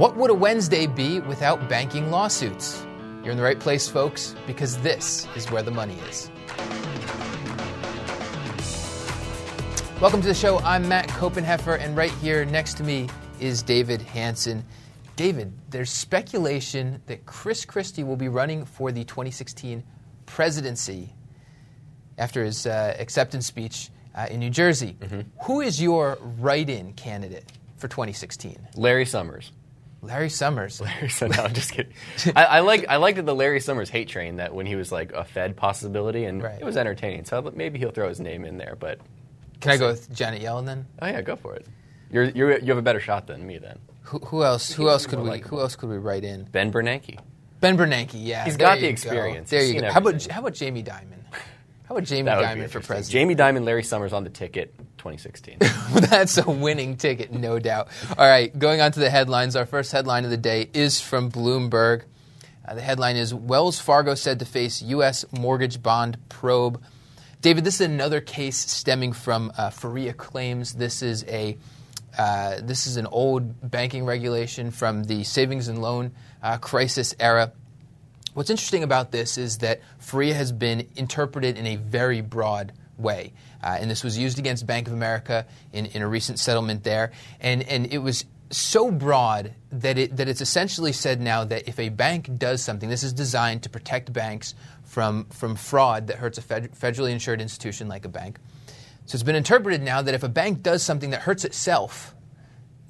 What would a Wednesday be without banking lawsuits? You're in the right place, folks, because this is where the money is. Welcome to the show. I'm Matt Koppenheffer, and right here next to me is David Hanson. David, there's speculation that Chris Christie will be running for the 2016 presidency after his uh, acceptance speech uh, in New Jersey. Mm-hmm. Who is your write in candidate for 2016? Larry Summers. Larry Summers. so no, I'm just kidding. I, I like I liked the Larry Summers hate train that when he was like a Fed possibility, and Right. it was entertaining. So maybe he'll throw his name in there. But Can I go with Janet Yellen then? oh yeah, go for it. You're, you're you have a better shot than me then. Who, who else? Who else could we? likable. Who else could we write in? Ben Bernanke. Ben Bernanke. Yeah, he's got the you go. experience. There He's you go. seen How about how about Jamie Dimon? How about Jamie That would be Dimon for president? Jamie Dimon, Larry Summers on the ticket, 2016. That's a winning ticket, no doubt. All right, going on to the headlines. Our first headline of the day is from Bloomberg. Uh, the headline is Wells Fargo said to face U.S. mortgage bond probe. David, this is another case stemming from uh, claims. This is a uh, this is an old banking regulation from the savings and loan uh, crisis era. What's interesting about this is that FIRREA has been interpreted in a very broad way. Uh, and this was used against Bank of America in, in a recent settlement there. And, and it was so broad that, it, that it's essentially said now that if a bank does something, this is designed to protect banks from, from fraud that hurts a fed, federally insured institution like a bank. So it's been interpreted now that if a bank does something that hurts itself,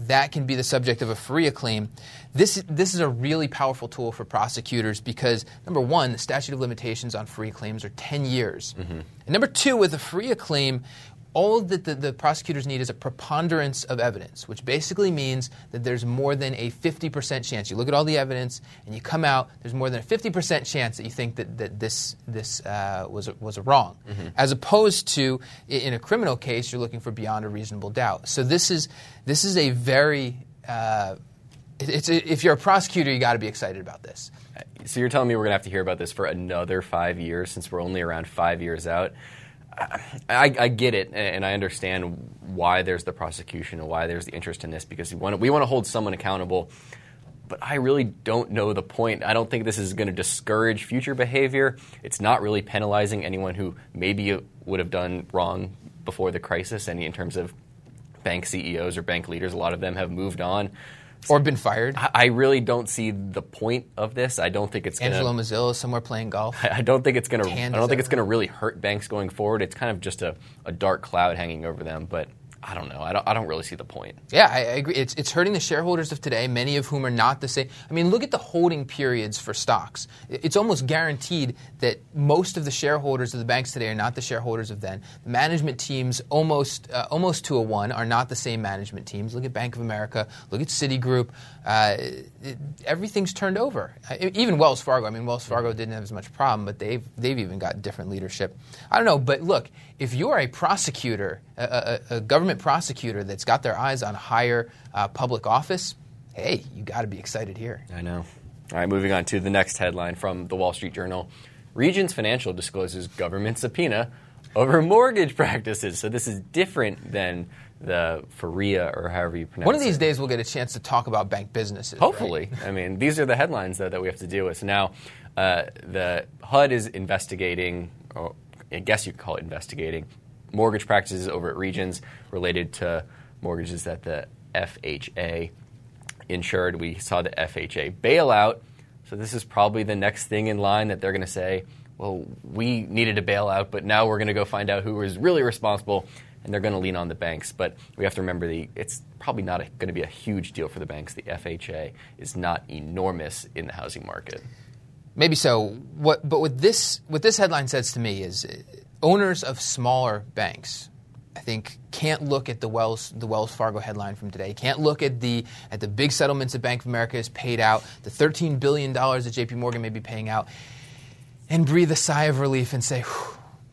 that can be the subject of a FIRREA claim. This, this is a really powerful tool for prosecutors because, number one, the statute of limitations on FIRREA claims are 10 years. And number two, with a FIRREA claim, all that the, the prosecutors need is a preponderance of evidence, which basically means that there's more than a 50% chance. You look at all the evidence and you come out, there's more than a 50% chance that you think that, that this, this uh, was, a, was a wrong. As opposed to, in a criminal case, you're looking for beyond a reasonable doubt. So this is, this is a very, uh, it's if you're a prosecutor, you got to be excited about this. so you're telling me we're gonna have to hear about this for another five years since we're only around five years out. I, I get it, and I understand why there's the prosecution and why there's the interest in this because we want to, we want to hold someone accountable. But I really don't know the point. I don't think this is going to discourage future behavior. It's not really penalizing anyone who maybe would have done wrong before the crisis. Any in terms of bank CEOs or bank leaders, a lot of them have moved on. Or been fired. I I really don't see the point of this. I don't think it's going Angelo. Mozilo somewhere playing golf. I I don't think it's going to. I don't think it's going to really hurt banks going forward. It's kind of just a, a dark cloud hanging over them. But I don't know. I don't. I don't really see the point. Yeah, I, I agree. It's, it's hurting the shareholders of today, many of whom are not the same. I mean, look at the holding periods for stocks. It's almost guaranteed that most of the shareholders of the banks today are not the shareholders of then. The management teams, almost uh, almost to a one, are not the same management teams. Look at Bank of America. Look at Citigroup. Uh, it, everything's turned over. Uh, even Wells Fargo. I mean, Wells Fargo didn't have as much problem, but they've they've even got different leadership. I don't know, but look, if you're a prosecutor, a, a, a government prosecutor that's got their eyes on higher uh, public office, hey, you got to be excited here. I know. All right, moving on to the next headline from the Wall Street Journal. Regions Financial discloses government subpoena over mortgage practices. So this is different than the Faria or however you pronounce it. One of these days, we'll get a chance to talk about bank businesses. right? Hopefully. I mean, these are the headlines though, that we have to deal with. So now, uh, the HUD is investigating, or I guess you could call it investigating, mortgage practices over at Regions related to mortgages that the FHA insured. We saw the FHA bailout. So this is probably the next thing in line that they're going to say, well, we needed a bailout, but now we're going to go find out who was really responsible, and they're going to lean on the banks. But we have to remember the it's probably not going to be a huge deal for the banks. The FHA is not enormous in the housing market. Maybe so. What, but what this what this headline says to me is, uh, owners of smaller banks, I think, can't look at the Wells the Wells Fargo headline from today. Can't look at the at the big settlements that Bank of America has paid out, the 13 billion dollars that J.P. Morgan may be paying out, and breathe a sigh of relief and say,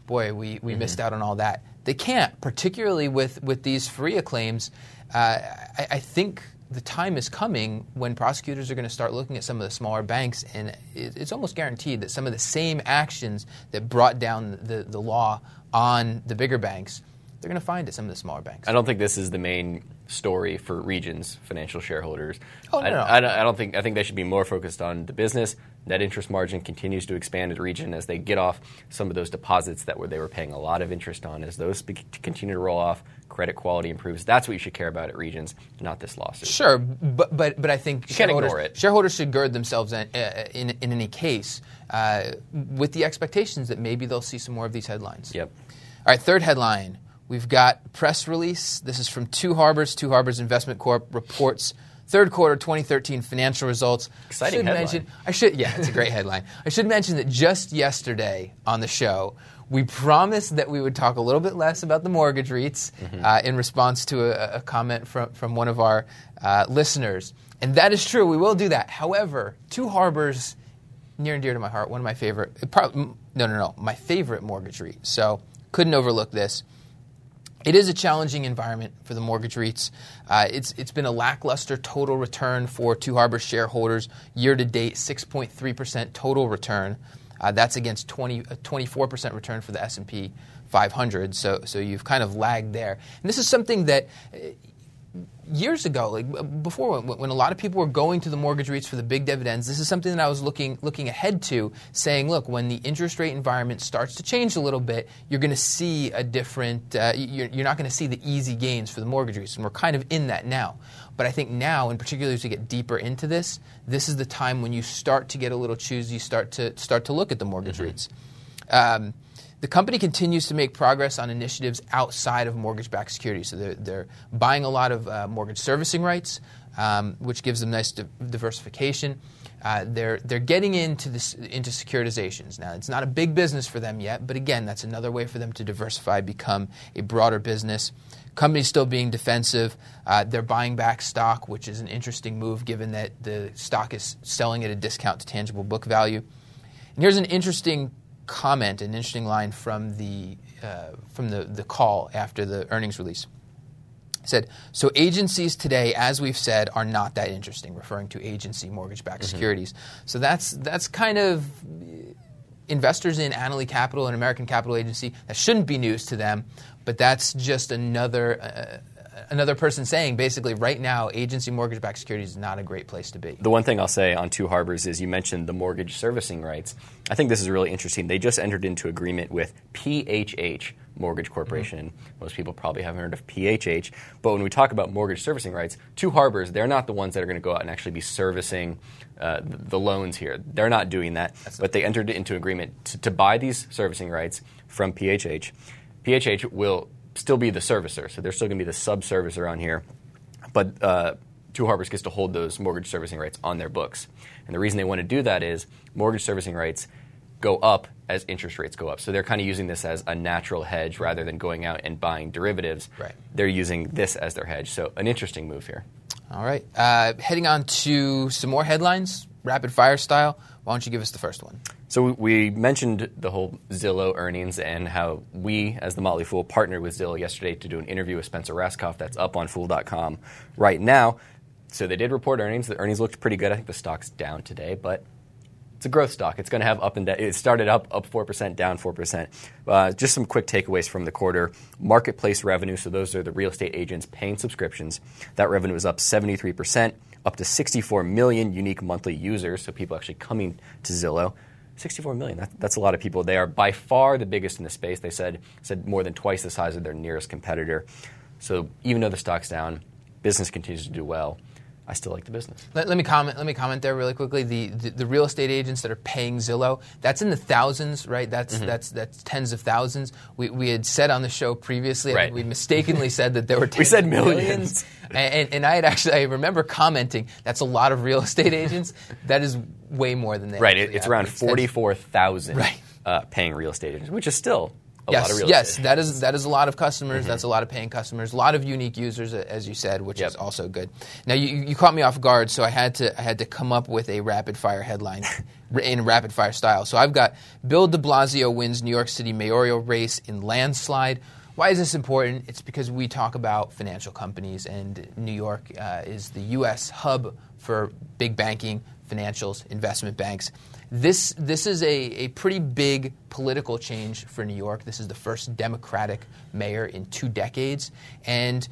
"Boy, we, we missed out on all that." They can't, particularly with with these FIRREA claims. Uh, I, I think the time is coming when prosecutors are going to start looking at some of the smaller banks, and it's almost guaranteed that some of the same actions that brought down the, the law on the bigger banks, they're going to find at some of the smaller banks. I don't think this is the main story for Regions financial shareholders. Oh, no, I. I don't- I don't think I think they should be more focused on the business. Net interest margin continues to expand at Region as they get off some of those deposits that were they were paying a lot of interest on. As those be- continue to roll off, credit quality improves. That's what you should care about at Regions, not this lawsuit. Sure, but but but I think shareholders, ignore it. shareholders should gird themselves in, uh, in, in any case uh, with the expectations that maybe they'll see some more of these headlines. Yep. All right, third headline. We've got press release. This is from Two Harbors. Two Harbors Investment Corp reports third quarter 2013 financial results. Exciting should headline. mention I should yeah, it's a great headline. I should mention that just yesterday on the show, we promised that we would talk a little bit less about the mortgage REITs Mm-hmm. uh, in response to a, a comment from, from one of our uh, listeners. And that is true. We will do that. However, Two Harbors, near and dear to my heart, one of my favorite, it prob- m- no, no, no, my favorite mortgage REIT. So couldn't overlook this. It is a challenging environment for the mortgage REITs. Uh, it's, it's been a lackluster total return for Two Harbors shareholders year to date, 6.3% total return. Uh, that's against 20, a 24% return for the S&P 500. So, so you've kind of lagged there. And this is something that uh, years ago, like before, when, when a lot of people were going to the mortgage REITs for the big dividends, this is something that I was looking looking ahead to, saying, look, when the interest rate environment starts to change a little bit, you're going to see a different. Uh, you're, you're not going to see the easy gains for the mortgage REITs, and we're kind of in that now. But I think now, and particularly as we get deeper into this, this is the time when you start to get a little choosy, start to start to look at the mortgage REITs." Um, the company continues to make progress on initiatives outside of mortgage-backed securities. So they're, they're buying a lot of uh, mortgage servicing rights, um, which gives them nice di- diversification. Uh, they're they're getting into this into securitizations now. It's not a big business for them yet, but again, that's another way for them to diversify, become a broader business. Company's still being defensive. Uh, they're buying back stock, which is an interesting move given that the stock is selling at a discount to tangible book value. And here's an interesting comment, an interesting line from the uh, from the, the call after the earnings release. It said, so agencies today, as we've said, are not that interesting, referring to agency mortgage-backed securities. So that's that's kind of investors in Annaly Capital, and American capital agency, that shouldn't be news to them, but that's just another uh, another person saying basically right now agency mortgage-backed securities is not a great place to be. The one thing I'll say on Two Harbors is you mentioned the mortgage servicing rights. I think this is really interesting. They just entered into agreement with PHH Mortgage Corporation. Most people probably haven't heard of PHH, but when we talk about mortgage servicing rights, Two Harbors, they're not the ones that are going to go out and actually be servicing uh, the, loans here. They're not doing that, but they entered into agreement to, to buy these servicing rights from PHH. PHH will still be the servicer, so they're still going to be the sub-servicer on here but uh, Two Harbors gets to hold those mortgage servicing rights on their books. And the reason they want to do that is mortgage servicing rights go up as interest rates go up. So they're kind of using this as a natural hedge rather than going out and buying derivatives. Right. They're using this as their hedge. So an interesting move here. All right, uh, heading on to some more headlines, rapid fire style. Why don't you give us the first one? So we- mentioned the whole Zillow earnings and how we, as the Motley Fool, partnered with Zillow yesterday to do an interview with Spencer Rascoff. That's up on Fool.com right now. So they did report earnings. The earnings looked pretty good. I think the stock's down today, but it's a growth stock. It's going to have up and down. It started up up four percent, down four percent. Uh, just some quick takeaways from the quarter. Marketplace revenue. So those are the real estate agents paying subscriptions. That revenue is up seventy three percent, up to sixty four million unique monthly users. So people actually coming to Zillow. 64 million. That, that's a lot of people. They are by far the biggest in the space. They said said more than twice the size of their nearest competitor. So even though the stock's down, business continues to do well. I still like the business. Let, let me comment. Let me comment there really quickly. The, the the real estate agents that are paying Zillow, that's in the thousands, right? That's Mm-hmm. that's that's tens of thousands. We, we had said on the show previously, Right. we mistakenly said that there were. Tens We said of millions. and, and, and I had actually I remember commenting that's a lot of real estate agents. that is way more than they. Right, it, it's around it's- forty-four thousand Right. uh, paying real estate agents, which is still a yes, lot of real yes, estate. that is that is a lot of customers. That's a lot of paying customers. A lot of unique users, as you said, which Yep. is also good. Now you, you caught me off guard, so I had to I had to come up with a rapid fire headline in rapid fire style. So I've got Bill De Blasio wins New York City mayoral race in landslide. Why is this important? It's because we talk about financial companies, and New York uh, is the U.S. hub for big banking, financials, investment banks. This, this is a, a pretty big political change for New York. This is the first Democratic mayor in two decades. And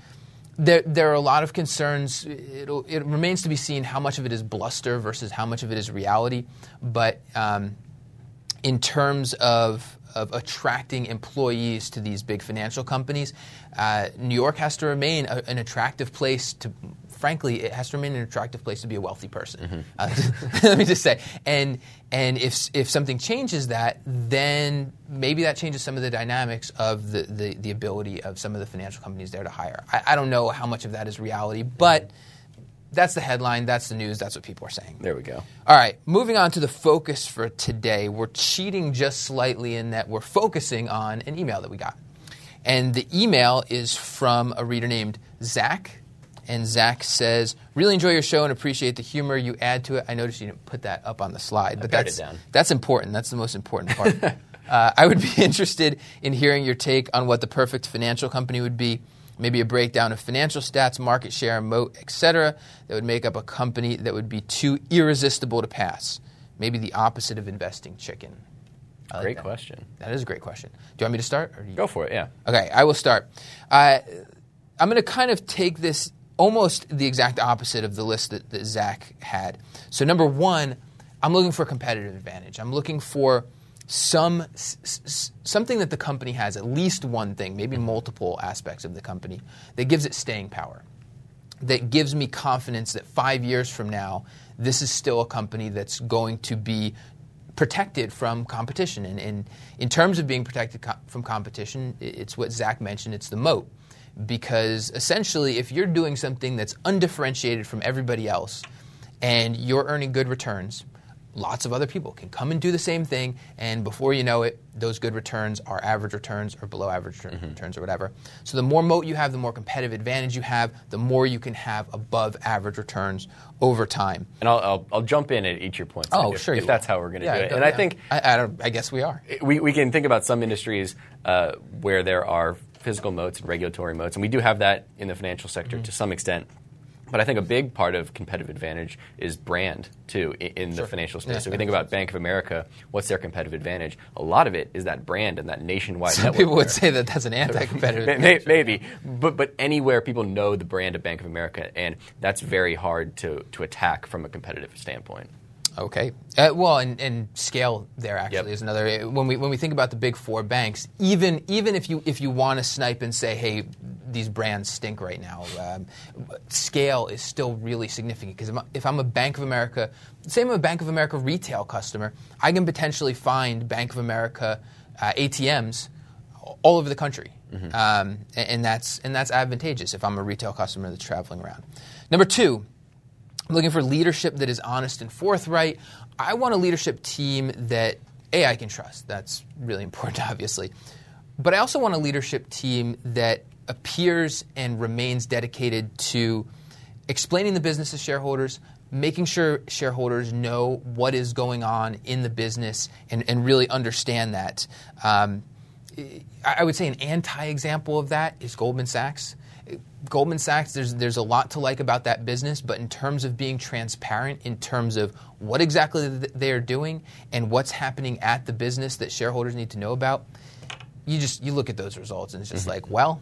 there, there are a lot of concerns. It'll, it remains to be seen how much of it is bluster versus how much of it is reality. But um, in terms of, of attracting employees to these big financial companies, uh, New York has to remain a, an attractive place to. Frankly, it has to remain an attractive place to be a wealthy person. Uh, let me just say, and and if if something changes that, then maybe that changes some of the dynamics of the the, the ability of some of the financial companies there to hire. I, I don't know how much of that is reality, but that's the headline. That's the news. That's what people are saying. There we go. All right, moving on to the focus for today. We're cheating just slightly in that we're focusing on an email that we got. And the email is from a reader named Zach. And Zach says, Really enjoy your show and appreciate the humor you add to it. I noticed you didn't put that up on the slide, but that's, it down. that's important. That's the most important part. uh, I would be interested in hearing your take on what the perfect financial company would be. Maybe a breakdown of financial stats, market share, moat, etc., that would make up a company that would be too irresistible to pass. Maybe the opposite of investing chicken. Like Great that. question. That is a great question. Do you want me to start? Or do you- Go for it. Yeah. Okay, I will start. Uh, I'm going to kind of take this almost the exact opposite of the list that, that Zach had. So, number one, I'm looking for competitive advantage. I'm looking for some something that the company has, at least one thing, maybe multiple aspects of the company that gives it staying power that gives me confidence that five years from now, this is still a company that's going to be protected from competition. And, and in terms of being protected co- from competition, it's what Zach mentioned it's the moat. Because essentially, if you're doing something that's undifferentiated from everybody else and you're earning good returns, lots of other people can come and do the same thing, and before you know it, those good returns are average returns or below average return- returns or whatever. So the more moat you have, the more competitive advantage you have, the more you can have above average returns over time. And I'll, I'll, I'll jump in at each of your points. Oh, if, sure. If that's will. how we're going to Yeah, do it. And I think I, I, I guess we are. we, we can think about some industries uh, where there are physical moats and regulatory moats, and we do have that in the financial sector Mm-hmm. to some extent. But I think a big part of competitive advantage is brand too in, the financial space. Yeah, so if you think about Bank of America, what's their competitive advantage? A lot of it is that brand and that nationwide Some network. people would say that that's an anti-competitive. May- may- advantage. Maybe, but but anywhere people know the brand of Bank of America, and that's very hard to to attack from a competitive standpoint. Okay. Uh, well, and, and scale there actually Yep. is another. When we when we think about the big four banks, even even if you if you want to snipe and say, hey, these brands stink right now, um, scale is still really significant because if I'm a Bank of America, say I'm a Bank of America retail customer, I can potentially find Bank of America uh, ATMs all over the country, um, and, and that's and that's advantageous if I'm a retail customer that's traveling around. Number two. Looking for leadership that is honest and forthright. I want a leadership team that A, I can trust. That's really important, obviously. But I also want a leadership team that appears and remains dedicated to explaining the business to shareholders, making sure shareholders know what is going on in the business and, and really understand that. Um, I I would say an anti-example of that is Goldman Sachs. Goldman Sachs, there's there's a lot to like about that business, but in terms of being transparent, in terms of what exactly they are doing and what's happening at the business that shareholders need to know about, you just you look at those results and it's just like, well,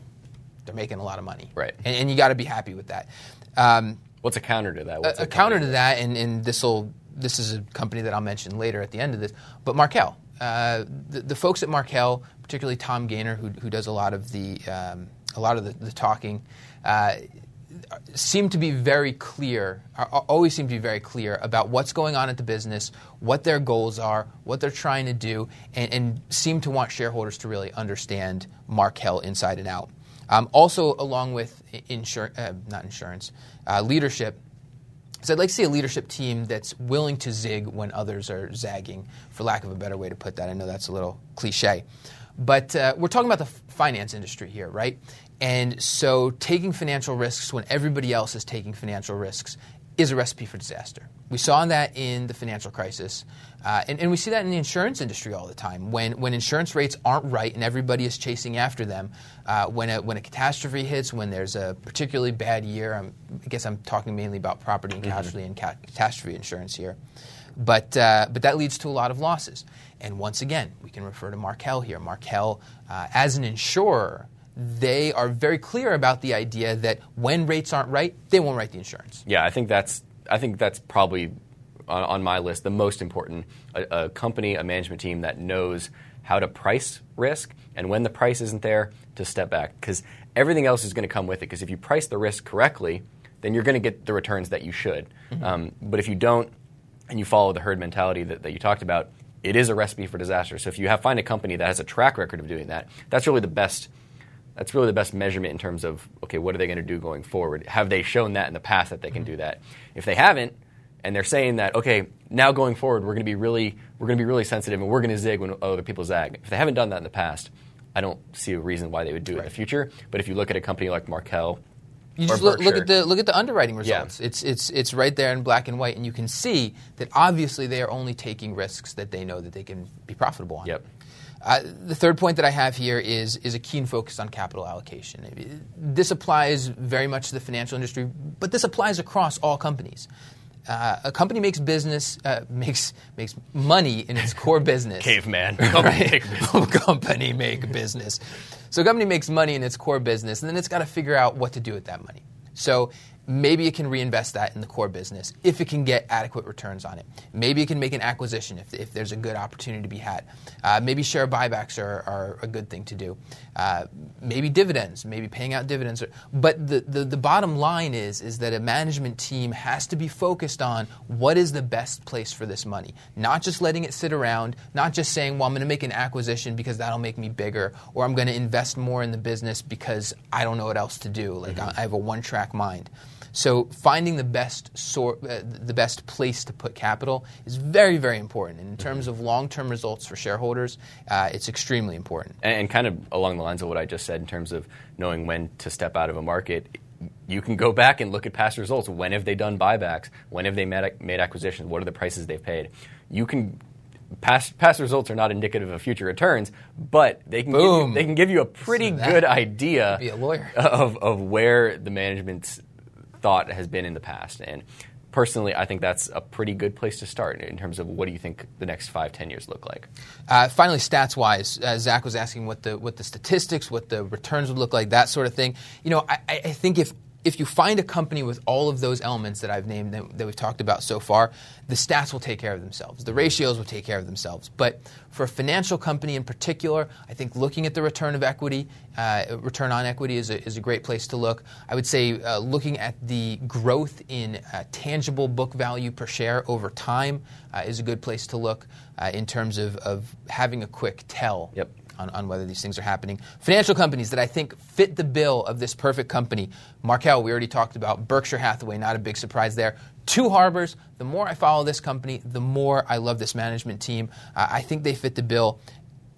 they're making a lot of money, Right. And, and you got to be happy with that. Um, What's a counter to that? What's a, a counter to that, and, and this will this is a company that I'll mention later at the end of this, but Markel. Uh, the, the folks at Markel, particularly Tom Gaynor, who, who does a lot of the um, a lot of the, the talking, uh, seem to be very clear. Always seem to be very clear about what's going on at the business, what their goals are, what they're trying to do, and, and seem to want shareholders to really understand Markel inside and out. Um, also, along with insur- uh, not insurance, uh, leadership. So I'd like to see a leadership team that's willing to zig when others are zagging, for lack of a better way to put that. I know that's a little cliche. But uh, we're talking about the finance industry here, right? And so taking financial risks when everybody else is taking financial risks is a recipe for disaster. We saw that in the financial crisis, uh, and, and we see that in the insurance industry all the time. When, when insurance rates aren't right and everybody is chasing after them, uh, when, a, when a catastrophe hits, when there's a particularly bad year, I'm, I guess I'm talking mainly about property and casualty and ca- catastrophe insurance here, but, uh, but that leads to a lot of losses. And once again, we can refer to Markel here. Markel, uh, as an insurer, they are very clear about the idea that when rates aren't right, they won't write the insurance. Yeah, I think that's I think that's probably on, on my list the most important. A, a, company, a management team that knows how to price risk, and when the price isn't there, to step back because everything else is going to come with it. Because if you price the risk correctly, then you're going to get the returns that you should. Mm-hmm. Um, but if you don't, and you follow the herd mentality that, that you talked about, it is a recipe for disaster. So if you have, find a company that has a track record of doing that, that's really the best that's really the best measurement in terms of okay, what are they going to do going forward? Have they shown that in the past that they can do that? If they haven't, and they're saying that okay, now going forward we're going to be really we're going to be really sensitive and we're going to zig when other people zag. If they haven't done that in the past, I don't see a reason why they would do it in the future. But if you look at a company like Markel. You just look, look, at the look at the underwriting results. Yeah. It's it's it's right there in black and white, and you can see that obviously they are only taking risks that they know that they can be profitable on. Yep. Uh, the third point that I have here is, is a keen focus on capital allocation. This applies very much to the financial industry, but this applies across all companies. Uh, a company makes business uh, makes makes money in its core business. Caveman. Company make business. company make business. So a company makes money in its core business, and then it's got to figure out what to do with that money. So maybe it can reinvest that in the core business if it can get adequate returns on it. Maybe it can make an acquisition if, if there's a good opportunity to be had. Uh, maybe share buybacks are, are, a good thing to do. Uh, maybe dividends, maybe paying out dividends. Are, but the, the, the bottom line is, is that a management team has to be focused on what is the best place for this money. Not just letting it sit around, not just saying, well, I'm going to make an acquisition because that'll make me bigger, or I'm going to invest more in the business because I don't know what else to do. Like mm-hmm. I have a one track mind. So finding the best sort, uh, the best place to put capital is very, very important. And in terms of long-term results for shareholders, uh, it's extremely important. And, and, kind of along the lines of what I just said in terms of knowing when to step out of a market. You can go back and look at past results. When have they done buybacks? When have they made, made acquisitions? What are the prices they've paid? You can past past results are not indicative of future returns, but they can give you, they can give you a pretty so good idea be a lawyer. of, of where the management's thought has been in the past. And personally, I think that's a pretty good place to start in terms of what do you think the next five, ten years look like. Uh, finally, stats wise, uh, Zach was asking what the what the statistics, what the returns would look like, that sort of thing. You know, I, I think if if you find a company with all of those elements that I've named that, that, we've talked about so far, the stats will take care of themselves. The ratios will take care of themselves. But for a financial company in particular, I think looking at the return of equity, uh, return on equity is a, is a great place to look. I would say uh, looking at the growth in uh, tangible book value per share over time uh, is a good place to look uh, in terms of, of having a quick tell. Yep on, on whether these things are happening. Financial companies that I think fit the bill of this perfect company. Markel, we already talked about. Berkshire Hathaway, not a big surprise there. Two Harbors. The more I follow this company, the more I love this management team. Uh, I think they fit the bill.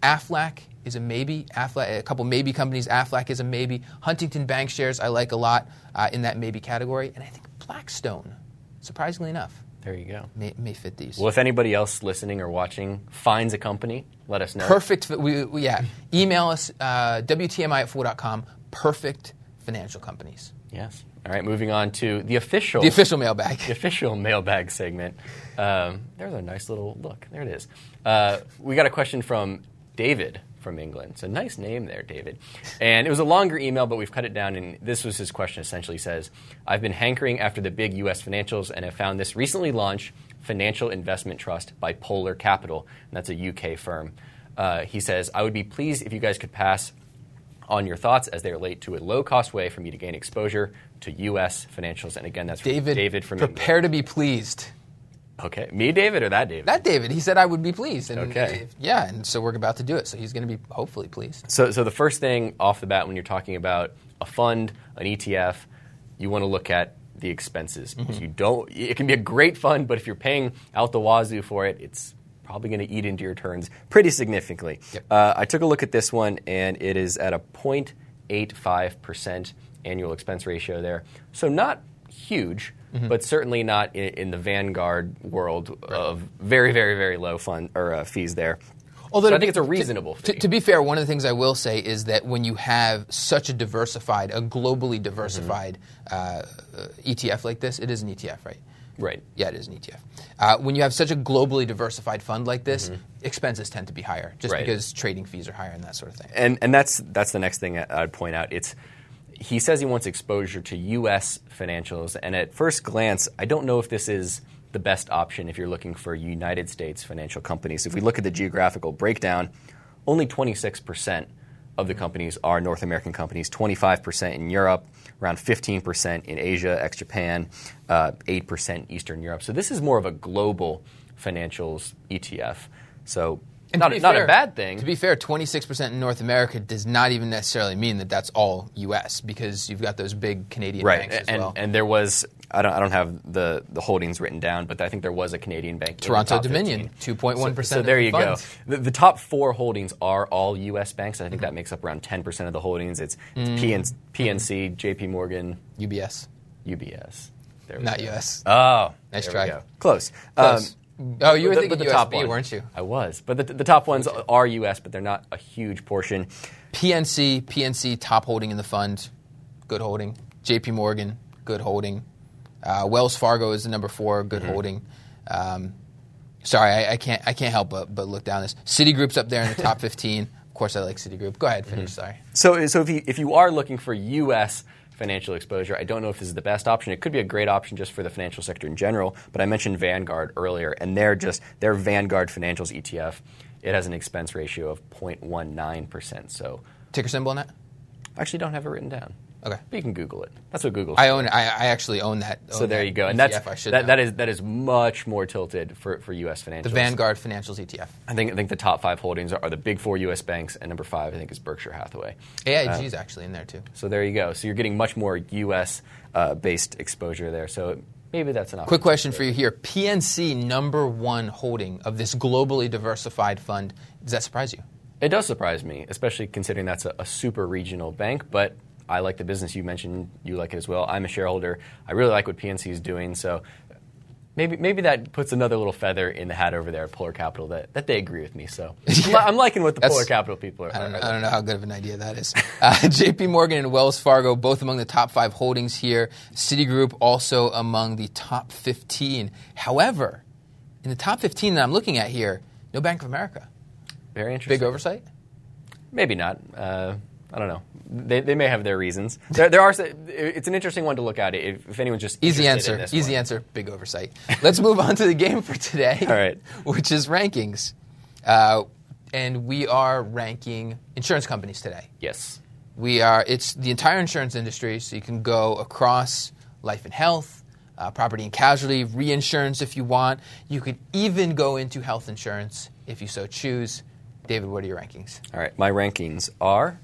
Aflac is a maybe. Aflac, a couple maybe companies. Aflac is a maybe. Huntington Bancshares I like a lot uh, in that maybe category. And I think Blackstone, surprisingly enough, there you go. May, may, fit these. Well, if anybody else listening or watching finds a company, let us know. Perfect. We, we, yeah. Email us, uh, WTMI at fool.com. Perfect financial companies. Yes. All right, moving on to the official. The official mailbag. The official mailbag segment. Um, there's a nice little look. There it is. Uh, we got a question from David from England. It's a nice name there, David. And it was a longer email, but we've cut it down. And this was his question essentially says, I've been hankering after the big U.S. financials and have found this recently launched financial investment trust by Polar Capital. And that's a UK firm. Uh, he says, I would be pleased if you guys could pass on your thoughts as they relate to a low cost way for me to gain exposure to U.S. financials. And again, that's David, David from Prepare England. to be pleased. Okay, me, David, or that David? That David. He said I would be pleased. And okay. yeah, and so we're about to do it. So he's going to be hopefully pleased. So, so the first thing off the bat when you're talking about a fund, an ETF, you want to look at the expenses because mm-hmm. you don't. It can be a great fund, but if you're paying out the wazoo for it, it's probably going to eat into your returns pretty significantly. Yep. Uh, I took a look at this one, and it is at a 0.85 percent annual expense ratio there. So not huge mm-hmm. but certainly not in, in the vanguard world of very, very, very low fund or uh, fees there. Although so I think it's a reasonable to, to, be fair, one of the things I will say is that when you have such a diversified, a globally diversified mm-hmm. uh, ETF like this, it is an ETF, right? Right. Yeah, it is an ETF. Uh, when you have such a globally diversified fund like this, expenses tend to be higher just Mm-hmm. Right. because trading fees are higher and that sort of thing. and and that's that's the next thing I'd point out. It's he says he wants exposure to U.S. financials, and at first glance, I don't know if this is the best option if you're looking for United States financial companies. If we look at the geographical breakdown, only 26 percent of the companies are North American companies, 25 percent in Europe, around 15 percent in Asia, ex Japan, uh, 8 percent Eastern Europe. So this is more of a global financials ETF. So And not, to be not fair- a bad thing. To be fair, 26% in North America does not even necessarily mean that that's all U.S. because you've got those big Canadian right, banks as and well. and there was I don't I don't have the the holdings written down, but I think there was a Canadian bank. in the Toronto Dominion, 15. 2.1% So, so there the you funds. go. The, the top four holdings are all U.S. banks. I think that makes up around ten percent of the holdings. It's, it's Mm. PN, PNC, J.P. Morgan, UBS, UBS. There we not go. U.S. Oh, Nice try. Close. Close. Um, oh, you were the- thinking the USB, top one. weren't you? I was, but the, the top ones are U.S., but they're not a huge portion. PNC, PNC top holding in the fund, good holding. JP Morgan, good holding. Uh, Wells Fargo is the number four, good Mm-hmm. holding. Um, sorry, I, I can't I can't help but, but look down this. Citigroup's up there in the top 15. Of course, I like Citigroup. Go ahead, finish. Mm-hmm. Sorry. So, so if you, if you are looking for U.S. financial exposure, I don't know if this is the best option. It could be a great option just for the financial sector in general. But I mentioned Vanguard earlier, and they're just their Vanguard Financials ETF. It has an expense ratio of 0.19 percent. So, Ticker symbol on that? I actually don't have it written down. Okay. But you can Google it. That's what Google. I own. I, I actually own that. so there that you go, and ETF, that's that, know. that is that is much more tilted for, for U.S. financials. the Vanguard Financials ETF. I think I think the top five holdings are, are the big four U.S. banks, and number five I think is Berkshire Hathaway. AIG is actually in there too. So there you go. So you're getting much more U.S. Uh, based exposure there. So maybe that's an option. Quick question for you here: PNC number one holding of this globally diversified fund. Does that surprise you? It does surprise me, especially considering that's a, a super regional bank. But I like the business. You mentioned you like it as well. I'm a shareholder. I really like what PNC is doing. So maybe maybe that puts another little feather in the hat over there at Polar Capital that, that they agree with me. So I'm, I'm liking what the That's- Polar Capital people are. I don't, know, I don't know how good of an idea that is. Uh, J.P. Morgan and Wells Fargo, both among the top five holdings here. Citigroup also among the top 15. However, in the top 15 that I'm looking at here, no Bank of America. Very interesting. Big oversight? Maybe not. Uh, I don't know. They, they may have their reasons. There, there are. It's an interesting one to look at. If, if anyone's just Easy answer. Easy one. answer. Big oversight. Let's move on to the game for today. All right. Which is rankings. Uh, and we are ranking insurance companies today. Yes. We are. It's the entire insurance industry, so you can go across life and health, uh, property and casualty, reinsurance if you want. You could even go into health insurance if you so choose. David, what are your rankings? All right, my rankings are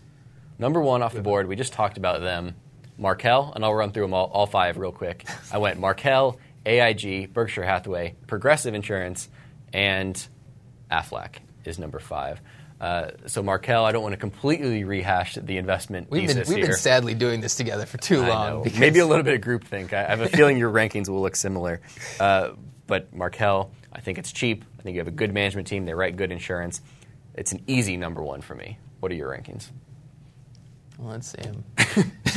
number one off the board. We just talked about them. Markel, and I'll run through them all, all five real quick. I went Markel, AIG, Berkshire Hathaway, Progressive Insurance, and Aflac is number five. Uh, so Markel, I don't want to completely rehash the investment We've been we've here. been sadly doing this together for too long. Maybe a little bit of groupthink. I I have a feeling your rankings will look similar. Uh, but Markel, I think it's cheap. I think you have a good management team. They write good insurance. It's an easy number one for me. What are your rankings? Let's see them.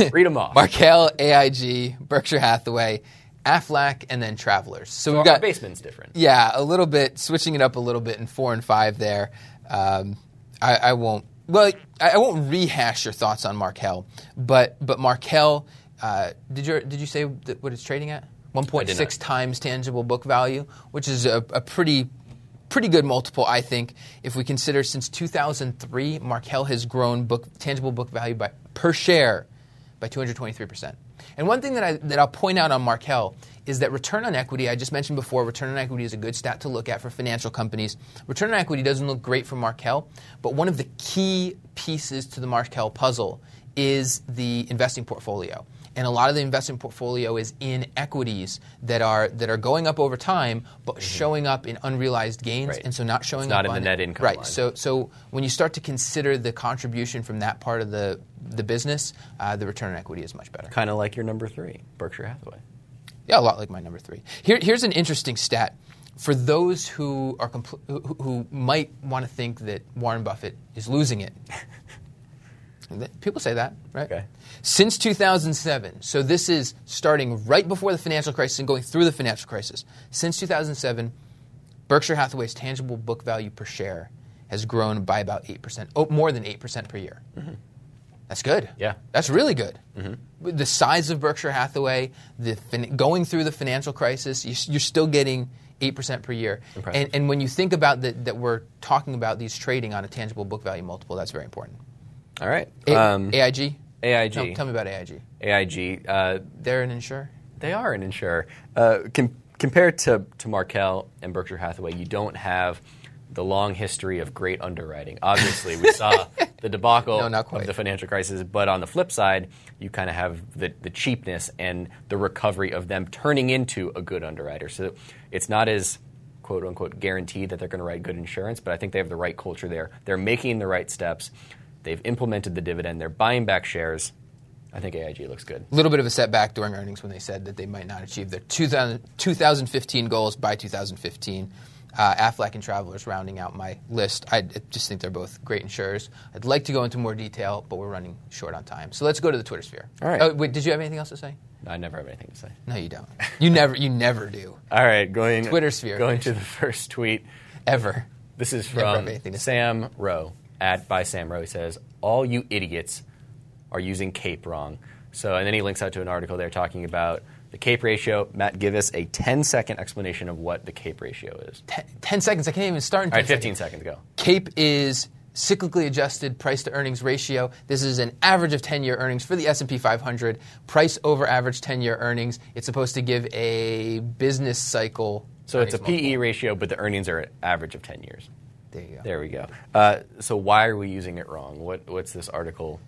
Read them off. Markel, AIG, Berkshire Hathaway, Aflac, and then Travelers. So Our we've got basement's different. Yeah, a little bit, switching it up a little bit in four and five there. Um, I, I won't. Well, I, I won't rehash your thoughts on Markel, but but Markel, uh, did you did you say that what it's trading at? One point six times tangible book value, which is a, a pretty pretty good multiple, I think. If we consider since 2003, Markel has grown book tangible book value by per share by 223 percent. And one thing that I that I'll point out on Markel is that return on equity. I just mentioned before, return on equity is a good stat to look at for financial companies. Return on equity doesn't look great for Markel, but one of the key pieces to the Markel puzzle is the investing portfolio. And a lot of the investment portfolio is in equities that are that are going up over time, but showing up in unrealized gains, Right. and so not showing It's up not in the net income Right. line. So so when you start to consider the contribution from that part of the the business, uh, the return on equity is much better. Kind of like your number three, Berkshire Hathaway. Yeah, a lot like my number three. Here, here's an interesting stat for those who are compl- who, who might want to think that Warren Buffett is losing it. People say that, right? Okay. Since 2007, so this is starting right before the financial crisis and going through the financial crisis. Since 2007, Berkshire Hathaway's tangible book value per share has grown by about 8%, oh, more than 8% per year. Mm-hmm. That's good. Yeah. That's really good. Mm-hmm. With The size of Berkshire Hathaway, the fin- going through the financial crisis, you- you're still getting 8% per year. And, and when you think about that, that we're talking about these trading on a tangible book value multiple, that's very important. All right. A- Um, AIG? AIG. Tell, tell me about AIG. AIG. Uh, They're an insurer? They are an insurer. Uh, com- compared to, to Markel and Berkshire Hathaway, you don't have the long history of great underwriting. Obviously, we saw the debacle No, of the financial crisis, but on the flip side, you kind of have the, the cheapness and the recovery of them turning into a good underwriter. So it's not as quote unquote guaranteed that they're going to write good insurance, but I think they have the right culture there. They're making the right steps. They've implemented the dividend. They're buying back shares. I think AIG looks good. A little bit of a setback during earnings when they said that they might not achieve their 2000, 2015 goals by 2015. Uh, Aflac and Travelers rounding out my list. I just think they're both great insurers. I'd like to go into more detail, but we're running short on time. So let's go to the Twitter sphere. All right. Oh, wait, did you have anything else to say? I never have anything to say. No, you don't. You never. You never do. All right, going Twitter sphere. Going to the first tweet. Ever. This is from anything to say. Sam Rowe at by Sam Rowe. He says, "All you idiots are using CAPE wrong." So, and then he links out to an article there talking about the CAPE ratio. Matt, give us a 10-second explanation of what the CAPE ratio is. Ten, 10 seconds. I can't even start in 10 right, 15 seconds. seconds. Go. CAPE is cyclically adjusted price to earnings ratio. This is an average of 10-year earnings for the S&P 500. Price over average 10-year earnings. It's supposed to give a business cycle. So it's a multiple. PE ratio, but the earnings are an average of 10 years. There you go. There we go. Uh, so why are we using it wrong? What, what's this article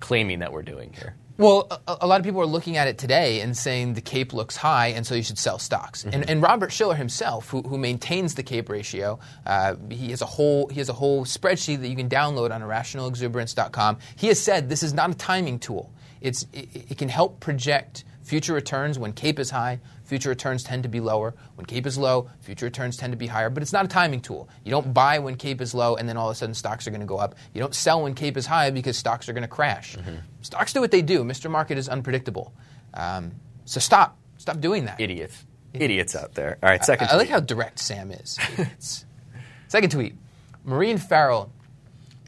claiming that we're doing here? Well, a, a lot of people are looking at it today and saying the CAPE looks high, and so you should sell stocks. And, and Robert Shiller himself, who, who maintains the CAPE ratio, uh, he has a whole he has a whole spreadsheet that you can download on irrationalexuberance.com. He has said this is not a timing tool. It's it, it can help project future returns when CAPE is high. Future returns tend to be lower. When CAPE is low, future returns tend to be higher. But it's not a timing tool. You don't buy when CAPE is low and then all of a sudden stocks are going to go up. You don't sell when CAPE is high because stocks are going to crash. Stocks do what they do. Mr. Market is unpredictable. Um, so stop. Stop doing that. Idiots. Idiots out there. All right, second I, I like how direct Sam is. Second tweet. Maureen Farrell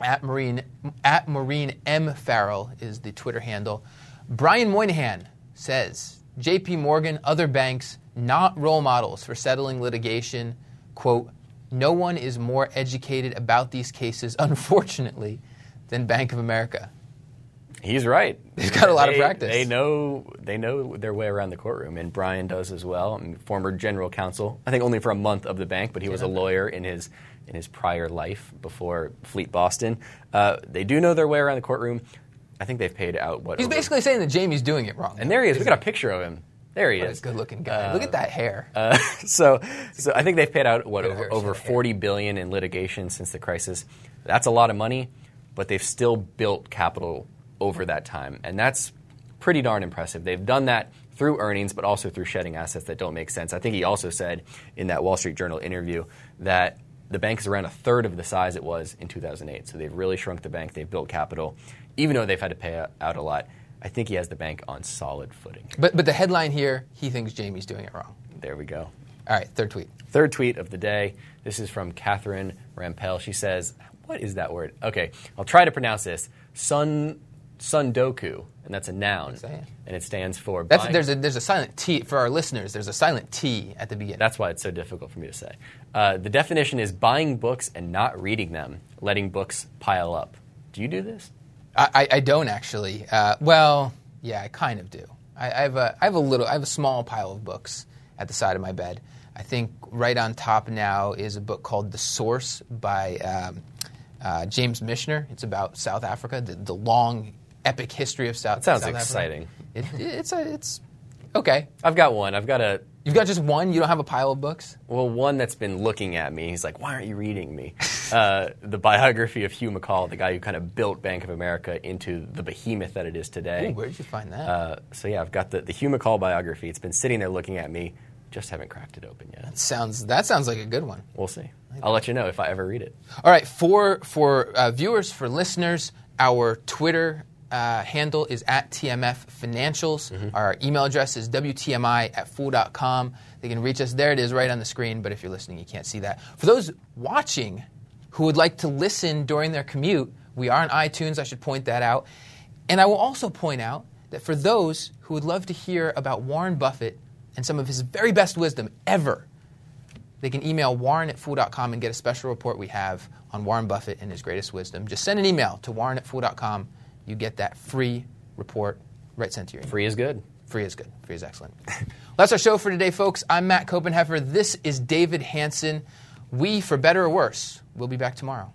at Marine at Maureen M Farrell is the Twitter handle. Brian Moynihan says J.P. Morgan, other banks, not role models for settling litigation. "Quote: No one is more educated about these cases, unfortunately, than Bank of America." He's right. They've got a lot of practice. They know they know their way around the courtroom, and Brian does as well. I mean, former general counsel, I think only for a month of the bank, but he was a lawyer in his in his prior life before Fleet Boston. Uh, they do know their way around the courtroom. I think they've paid out what He's over- basically saying that Jamie's doing it wrong. and there he is. We got a picture of him. There he What a is. good-looking guy. Look at that hair. Uh, so, so I think they've paid out what over, over forty billion in litigation since the crisis. That's a lot of money, but they've still built capital over that time, and that's pretty darn impressive. They've done that through earnings, but also through shedding assets that don't make sense. I think he also said in that Wall Street Journal interview that the bank is around a third of the size it was in 2008. So they've really shrunk the bank. They've built capital, even though they've had to pay out a lot. I think he has the bank on solid footing. But but the headline here, he thinks Jamie's doing it wrong. There we go. All right, third tweet. Third tweet of the day. This is from Catherine Rampell. She says, "What is that word?" Okay, I'll try to pronounce this. Sun Tsundoku, and that's a noun, and it stands for. That's there's a there's a silent T for our listeners. There's a silent T at the beginning. That's why it's so difficult for me to say. Uh, the definition is buying books and not reading them, letting books pile up. Do you do this? I, I, I don't actually. Uh, well, yeah, I kind of do. I, I have a I have a little I have a small pile of books at the side of my bed. I think right on top now is a book called The Source by um, uh, James Michener. It's about South Africa, the, the long epic history of South. Africa. That sounds South exciting. It, it's a, it's okay. I've got one. I've got a You've got just one. You don't have a pile of books. Well, one that's been looking at me. He's like, "Why aren't you reading me?" uh, the biography of Hugh McColl, the guy who kind of built Bank of America into the behemoth that it is today. Ooh, where did you find that? Uh, so yeah, I've got the, the Hugh McColl biography. It's been sitting there looking at me. Just haven't cracked it open yet. That sounds that sounds like a good one. We'll see. I'll let you know if I ever read it. All right, for for uh, viewers, for listeners, Our Twitter uh, handle is at TMF Financials. Our email address is WTMI at fool.com. They can reach us. There it is right on the screen, but if you're listening, you can't see that. For those watching who would like to listen during their commute, we are on iTunes. I should point that out. And I will also point out that for those who would love to hear about Warren Buffett and some of his very best wisdom ever, they can email warren at fool.com and get a special report we have on Warren Buffett and his greatest wisdom. Just send an email to warren at fool.com. You get that free report right sent to your email. Free is good. Free is good. Free is excellent. well, that's our show for today, folks. I'm Matt Koppenheffer. This is David Hanson. We, for better or worse, will be back tomorrow.